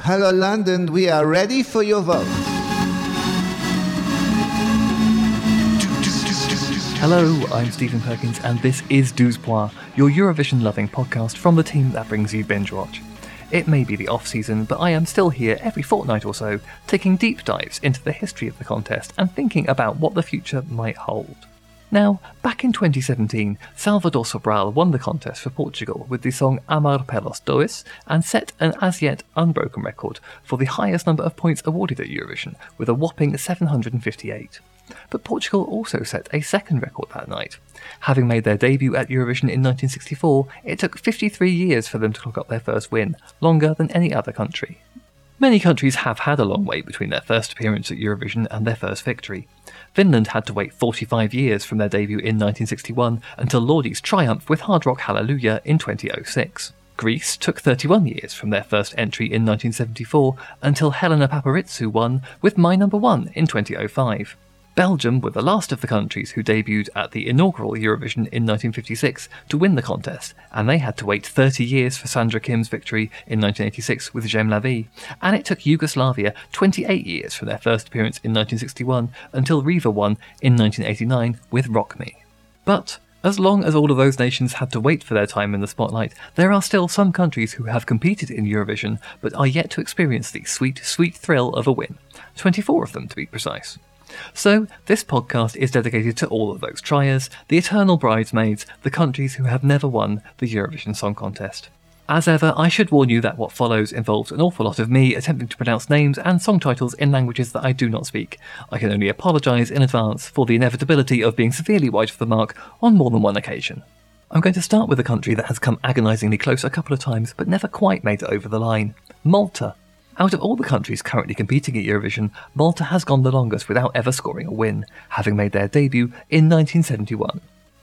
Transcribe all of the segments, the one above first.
Hello, London. We are ready for your vote. Hello, I'm Steven Perkins, and this is Douze Points, your Eurovision loving podcast from the team that brings you Binge Watch. It may be the off season, but I am still here every fortnight or so, taking deep dives into the history of the contest and thinking about what the future might hold. Now, back in 2017, Salvador Sobral won the contest for Portugal with the song Amar pelos dois and set an as yet unbroken record for the highest number of points awarded at Eurovision, with a whopping 758. But Portugal also set a second record that night. Having made their debut at Eurovision in 1964, it took 53 years for them to clock up their first win, longer than any other country. Many countries have had a long wait between their first appearance at Eurovision and their first victory. Finland had to wait 45 years from their debut in 1961 until Lordi's triumph with Hard Rock Hallelujah in 2006. Greece took 31 years from their first entry in 1974 until Helena Paparizou won with My Number One in 2005. Belgium were the last of the countries who debuted at the inaugural Eurovision in 1956 to win the contest, and they had to wait 30 years for Sandra Kim's victory in 1986 with J'aime la vie, and it took Yugoslavia 28 years from their first appearance in 1961 until Riva won in 1989 with Rock Me. But as long as all of those nations had to wait for their time in the spotlight, there are still some countries who have competed in Eurovision but are yet to experience the sweet, sweet thrill of a win. 24 of them to be precise. So, this podcast is dedicated to all of those triers, the eternal bridesmaids, the countries who have never won the Eurovision Song Contest. As ever, I should warn you that what follows involves an awful lot of me attempting to pronounce names and song titles in languages that I do not speak. I can only apologise in advance for the inevitability of being severely wide of the mark on more than one occasion. I'm going to start with a country that has come agonisingly close a couple of times but never quite made it over the line Malta. Out of all the countries currently competing at Eurovision, Malta has gone the longest without ever scoring a win, having made their debut in 1971.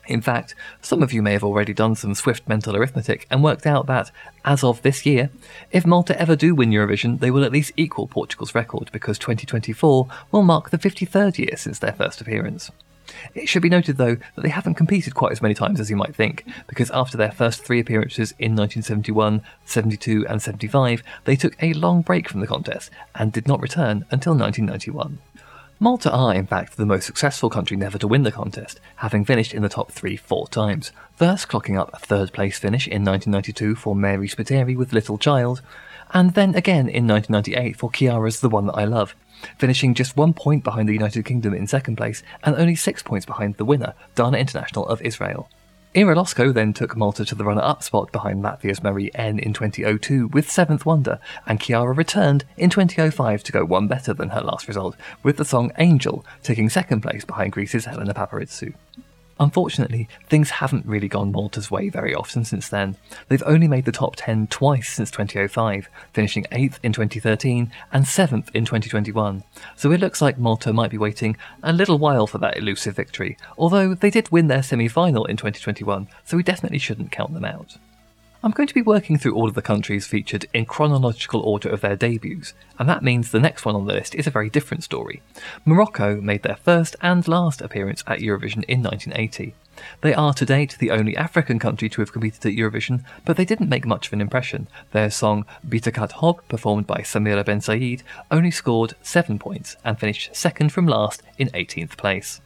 In fact, some of you may have already done some swift mental arithmetic and worked out that, as of this year, if Malta ever do win Eurovision, they will at least equal Portugal's record because 2024 will mark the 53rd year since their first appearance. It should be noted, though, that they haven't competed quite as many times as you might think, because after their first three appearances in 1971, 72, and 75, they took a long break from the contest and did not return until 1991. Malta are, in fact, the most successful country never to win the contest, having finished in the top three four times. First, clocking up a third place finish in 1992 for Mary Spiteri with Little Child, and then again in 1998 for Chiara's The One That I Love, finishing just one point behind the United Kingdom in second place and only six points behind the winner, Dana International of Israel. Ira Losco then took Malta to the runner-up spot behind Latvia's Marie N in 2002 with Seventh Wonder, and Kiara returned in 2005 to go one better than her last result, with the song Angel taking second place behind Greece's Helena Paparizou. Unfortunately, things haven't really gone Malta's way very often since then. They've only made the top 10 twice since 2005, finishing 8th in 2013 and 7th in 2021. So it looks like Malta might be waiting a little while for that elusive victory, although they did win their semi final in 2021, so we definitely shouldn't count them out. I'm going to be working through all of the countries featured in chronological order of their debuts, and that means the next one on the list is a very different story. Morocco made their first and last appearance at Eurovision in 1980. They are to date the only African country to have competed at Eurovision, but they didn't make much of an impression. Their song Bitakat Hob, performed by Samira Bensaïd, only scored 7 points and finished second from last in 18th place.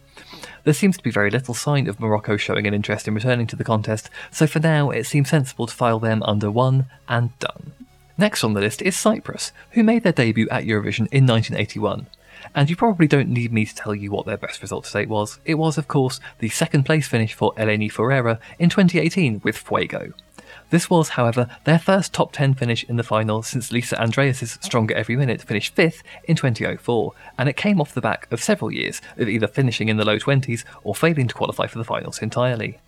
There seems to be very little sign of Morocco showing an interest in returning to the contest, so for now it seems sensible to file them under one and done. Next on the list is Cyprus, who made their debut at Eurovision in 1981. And you probably don't need me to tell you what their best result to date was. It was, of course, the second place finish for Eleni Foureira in 2018 with Fuego. This was, however, their first top 10 finish in the final since Lisa Andreas' Stronger Every Minute finished 5th in 2004, and it came off the back of several years of either finishing in the low 20s or failing to qualify for the finals entirely.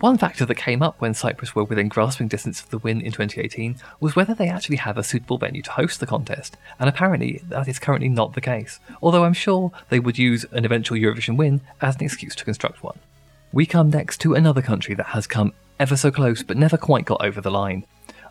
One factor that came up when Cyprus were within grasping distance of the win in 2018 was whether they actually have a suitable venue to host the contest, and apparently that is currently not the case, although I'm sure they would use an eventual Eurovision win as an excuse to construct one. We come next to another country that has come ever so close but never quite got over the line.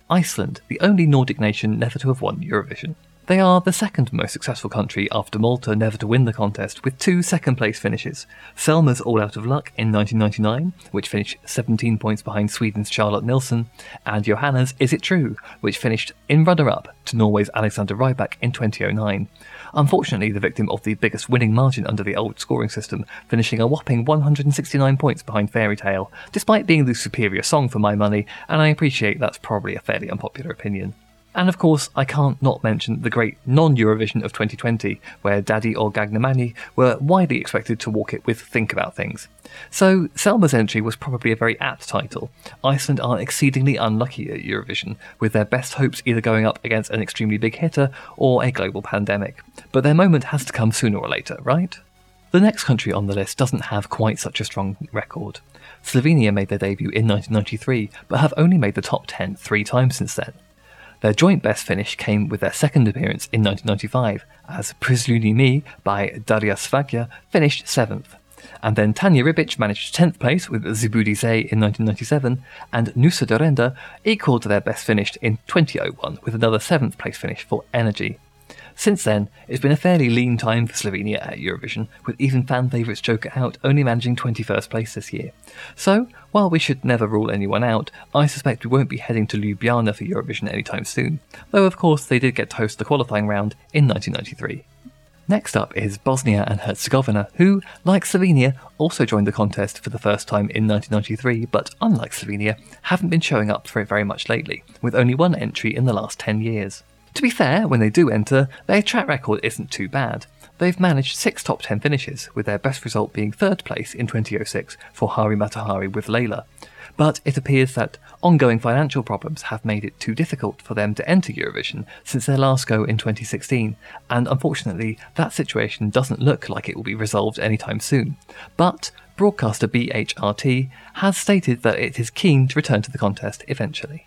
Iceland, the only Nordic nation never to have won Eurovision. They are the second most successful country after Malta never to win the contest, with two second place finishes. Selma's All Out of Luck in 1999, which finished 17 points behind Sweden's Charlotte Nilsson, and Yohanna's Is It True, which finished in runner up to Norway's Alexander Rybak in 2009. Unfortunately, the victim of the biggest winning margin under the old scoring system, finishing a whopping 169 points behind Fairy Tale, despite being the superior song for my money, and I appreciate that's probably a fairly unpopular opinion. And of course, I can't not mention the great non Eurovision of 2020, where Daði og Gagnamagnið were widely expected to walk it with Think About Things. So, Selma's entry was probably a very apt title. Iceland are exceedingly unlucky at Eurovision, with their best hopes either going up against an extremely big hitter or a global pandemic. But their moment has to come sooner or later, right? The next country on the list doesn't have quite such a strong record. Slovenia made their debut in 1993, but have only made the top 10 three times since then. Their joint best finish came with their second appearance in 1995, as Prisluhni mi by Darja Švajger finished 7th. And then Tanja Ribič managed 10th place with Zbudi se in 1997, and Nuša Derenda equalled their best finish in 2001 with another 7th place finish for Energy. Since then, it's been a fairly lean time for Slovenia at Eurovision, with even fan favourites Joker Out only managing 21st place this year. So, while we should never rule anyone out, I suspect we won't be heading to Ljubljana for Eurovision anytime soon, though of course they did get to host the qualifying round in 1993. Next up is Bosnia and Herzegovina, who, like Slovenia, also joined the contest for the first time in 1993, but unlike Slovenia, haven't been showing up for it very much lately, with only one entry in the last 10 years. To be fair, when they do enter, their track record isn't too bad. They've managed six top 10 finishes, with their best result being third place in 2006 for Hari Mata Hari with Lejla. But it appears that ongoing financial problems have made it too difficult for them to enter Eurovision since their last go in 2016, and unfortunately, that situation doesn't look like it will be resolved anytime soon. But broadcaster BHRT has stated that it is keen to return to the contest eventually.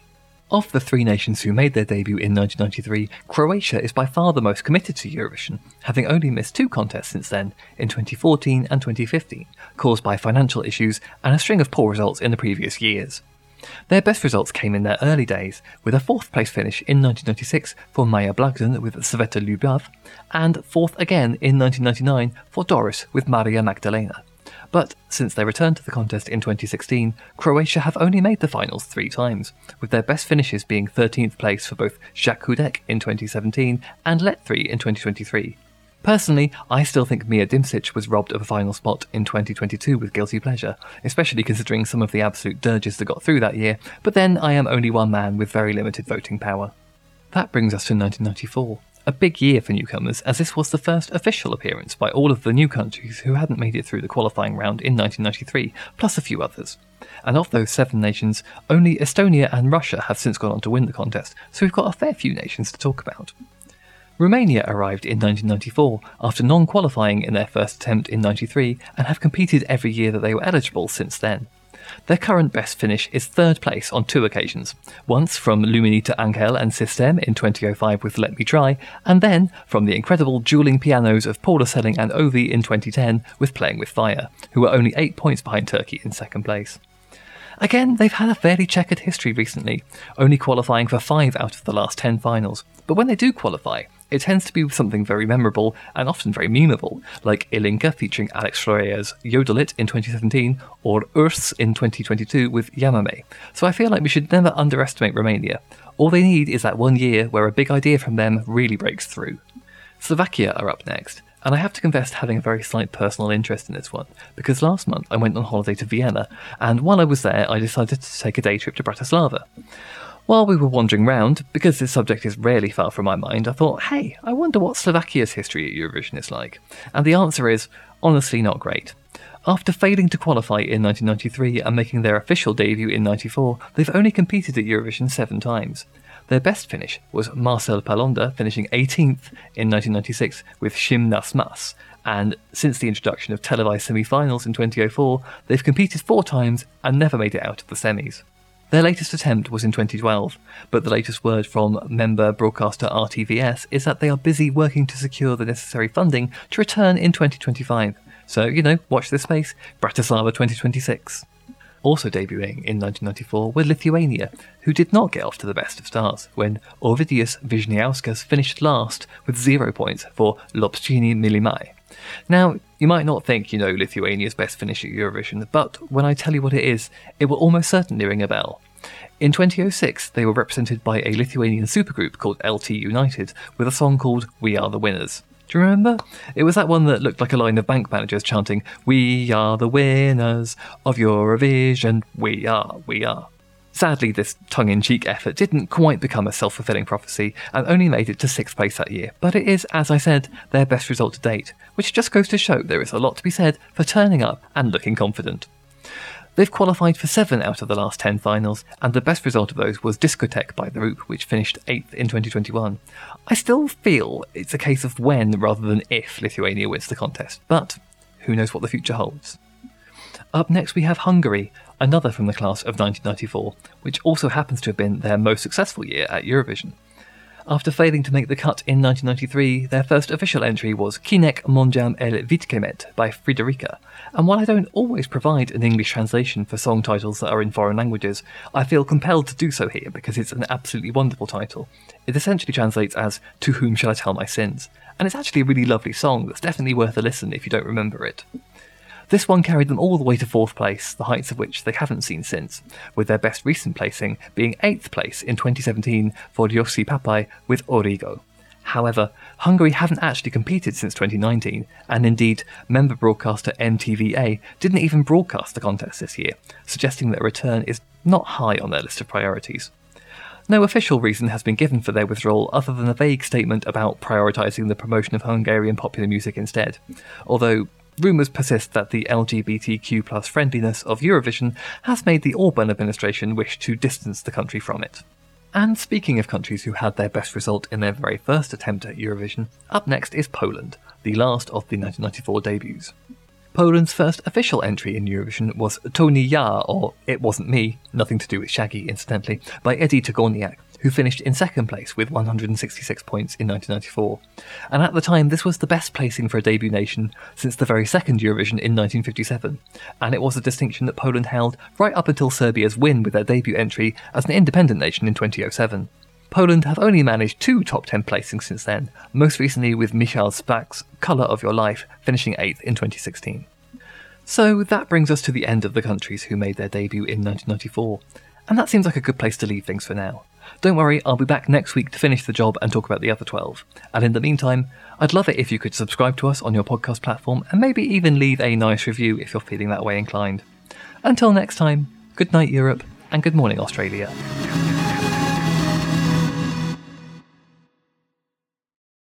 Of the three nations who made their debut in 1993, Croatia is by far the most committed to Eurovision, having only missed two contests since then, in 2014 and 2015, caused by financial issues and a string of poor results in the previous years. Their best results came in their early days, with a fourth place finish in 1996 for Maja Blagdan with Sveta Ljubav, and fourth again in 1999 for Doris with Marija Magdalena. But since their return to the contest in 2016, Croatia have only made the finals three times, with their best finishes being 13th place for both Jacques Houdek in 2017 and Let3 in 2023. Personally, I still think Mia Dimšić was robbed of a final spot in 2022 with guilty pleasure, especially considering some of the absolute dirges that got through that year, but then I am only one man with very limited voting power. That brings us to 1994. A big year for newcomers, as this was the first official appearance by all of the new countries who hadn't made it through the qualifying round in 1993, plus a few others. And of those seven nations, only Estonia and Russia have since gone on to win the contest, so we've got a fair few nations to talk about. Romania arrived in 1994 after non qualifying in their first attempt in 93 and have competed every year that they were eligible since then. Their current best finish is third place on two occasions, once from Luminița Anghel and Sistem in 2005 with Let Me Try, and then from the incredible dueling pianos of Paula Seling and Ovi in 2010 with Playing with Fire, who are only eight points behind Turkey in second place. Again, they've had a fairly checkered history recently, only qualifying for five out of the last ten finals. But when they do qualify, it tends to be something very memorable and often very memeable, like Ilinca featuring Alex Florea's Yodelit in 2017, or WRS in 2022 with Llámame. So I feel like we should never underestimate Romania. All they need is that one year where a big idea from them really breaks through. Slovakia are up next, and I have to confess to having a very slight personal interest in this one, because last month I went on holiday to Vienna, and while I was there, I decided to take a day trip to Bratislava. While we were wandering round, because this subject is rarely far from my mind, I thought, hey, I wonder what Slovakia's history at Eurovision is like. And the answer is, honestly, not great. After failing to qualify in 1993 and making their official debut in 94, they've only competed at Eurovision seven times. Their best finish was Marcel Palonder finishing 18th in 1996 with Shim Mas, and since the introduction of televised semi finals in 2004, they've competed four times and never made it out of the semis. Their latest attempt was in 2012, but the latest word from member broadcaster RTVS is that they are busy working to secure the necessary funding to return in 2025. So, you know, watch this space Bratislava 2026. Also debuting in 1994 were Lithuania, who did not get off to the best of starts when Ovidijus Vyšniauskas finished last with zero points for Lopšiniai Mylimai. Now, you might not think you know Lithuania's best finish at Eurovision, but when I tell you what it is, it will almost certainly ring a bell. In 2006, they were represented by a Lithuanian supergroup called LT United with a song called We Are the Winners. Do you remember? It was that one that looked like a line of bank managers chanting, We are the winners of Eurovision, we are, we are. Sadly, this tongue in cheek effort didn't quite become a self fulfilling prophecy and only made it to sixth place that year, but it is, as I said, their best result to date, which just goes to show there is a lot to be said for turning up and looking confident. They've qualified for seven out of the last ten finals, and the best result of those was Discotheque by The Roop, which finished eighth in 2021. I still feel it's a case of when rather than if Lithuania wins the contest, but who knows what the future holds. Up next, we have Hungary, another from the class of 1994, which also happens to have been their most successful year at Eurovision. After failing to make the cut in 1993, their first official entry was Kinek mondjam el vétkeimet by Friderika. And while I don't always provide an English translation for song titles that are in foreign languages, I feel compelled to do so here because it's an absolutely wonderful title. It essentially translates as To Whom Shall I Tell My Sins? And it's actually a really lovely song that's definitely worth a listen if you don't remember it. This one carried them all the way to fourth place, the heights of which they haven't seen since, with their best recent placing being eighth place in 2017 for Joci Pápai with Origo. However, Hungary haven't actually competed since 2019, and indeed, member broadcaster MTVA didn't even broadcast the contest this year, suggesting that a return is not high on their list of priorities. No official reason has been given for their withdrawal other than a vague statement about prioritising the promotion of Hungarian popular music instead, although rumours persist that the LGBTQ plus friendliness of Eurovision has made the Orban administration wish to distance the country from it. And speaking of countries who had their best result in their very first attempt at Eurovision, up next is Poland, the last of the 1994 debuts. Poland's first official entry in Eurovision was To nie ja, or It Wasn't Me, nothing to do with Shaggy incidentally, by Edyta Górniak, who finished in second place with 166 points in 1994. And at the time, this was the best placing for a debut nation since the very second Eurovision in 1957, and it was a distinction that Poland held right up until Serbia's win with their debut entry as an independent nation in 2007. Poland have only managed two top 10 placings since then, most recently with Michał Szpak's Colour of Your Life finishing 8th in 2016. So that brings us to the end of the countries who made their debut in 1994, and that seems like a good place to leave things for now. Don't worry, I'll be back next week to finish the job and talk about the other 12. And in the meantime, I'd love it if you could subscribe to us on your podcast platform and maybe even leave a nice review if you're feeling that way inclined. Until next time, good night, Europe, and good morning, Australia.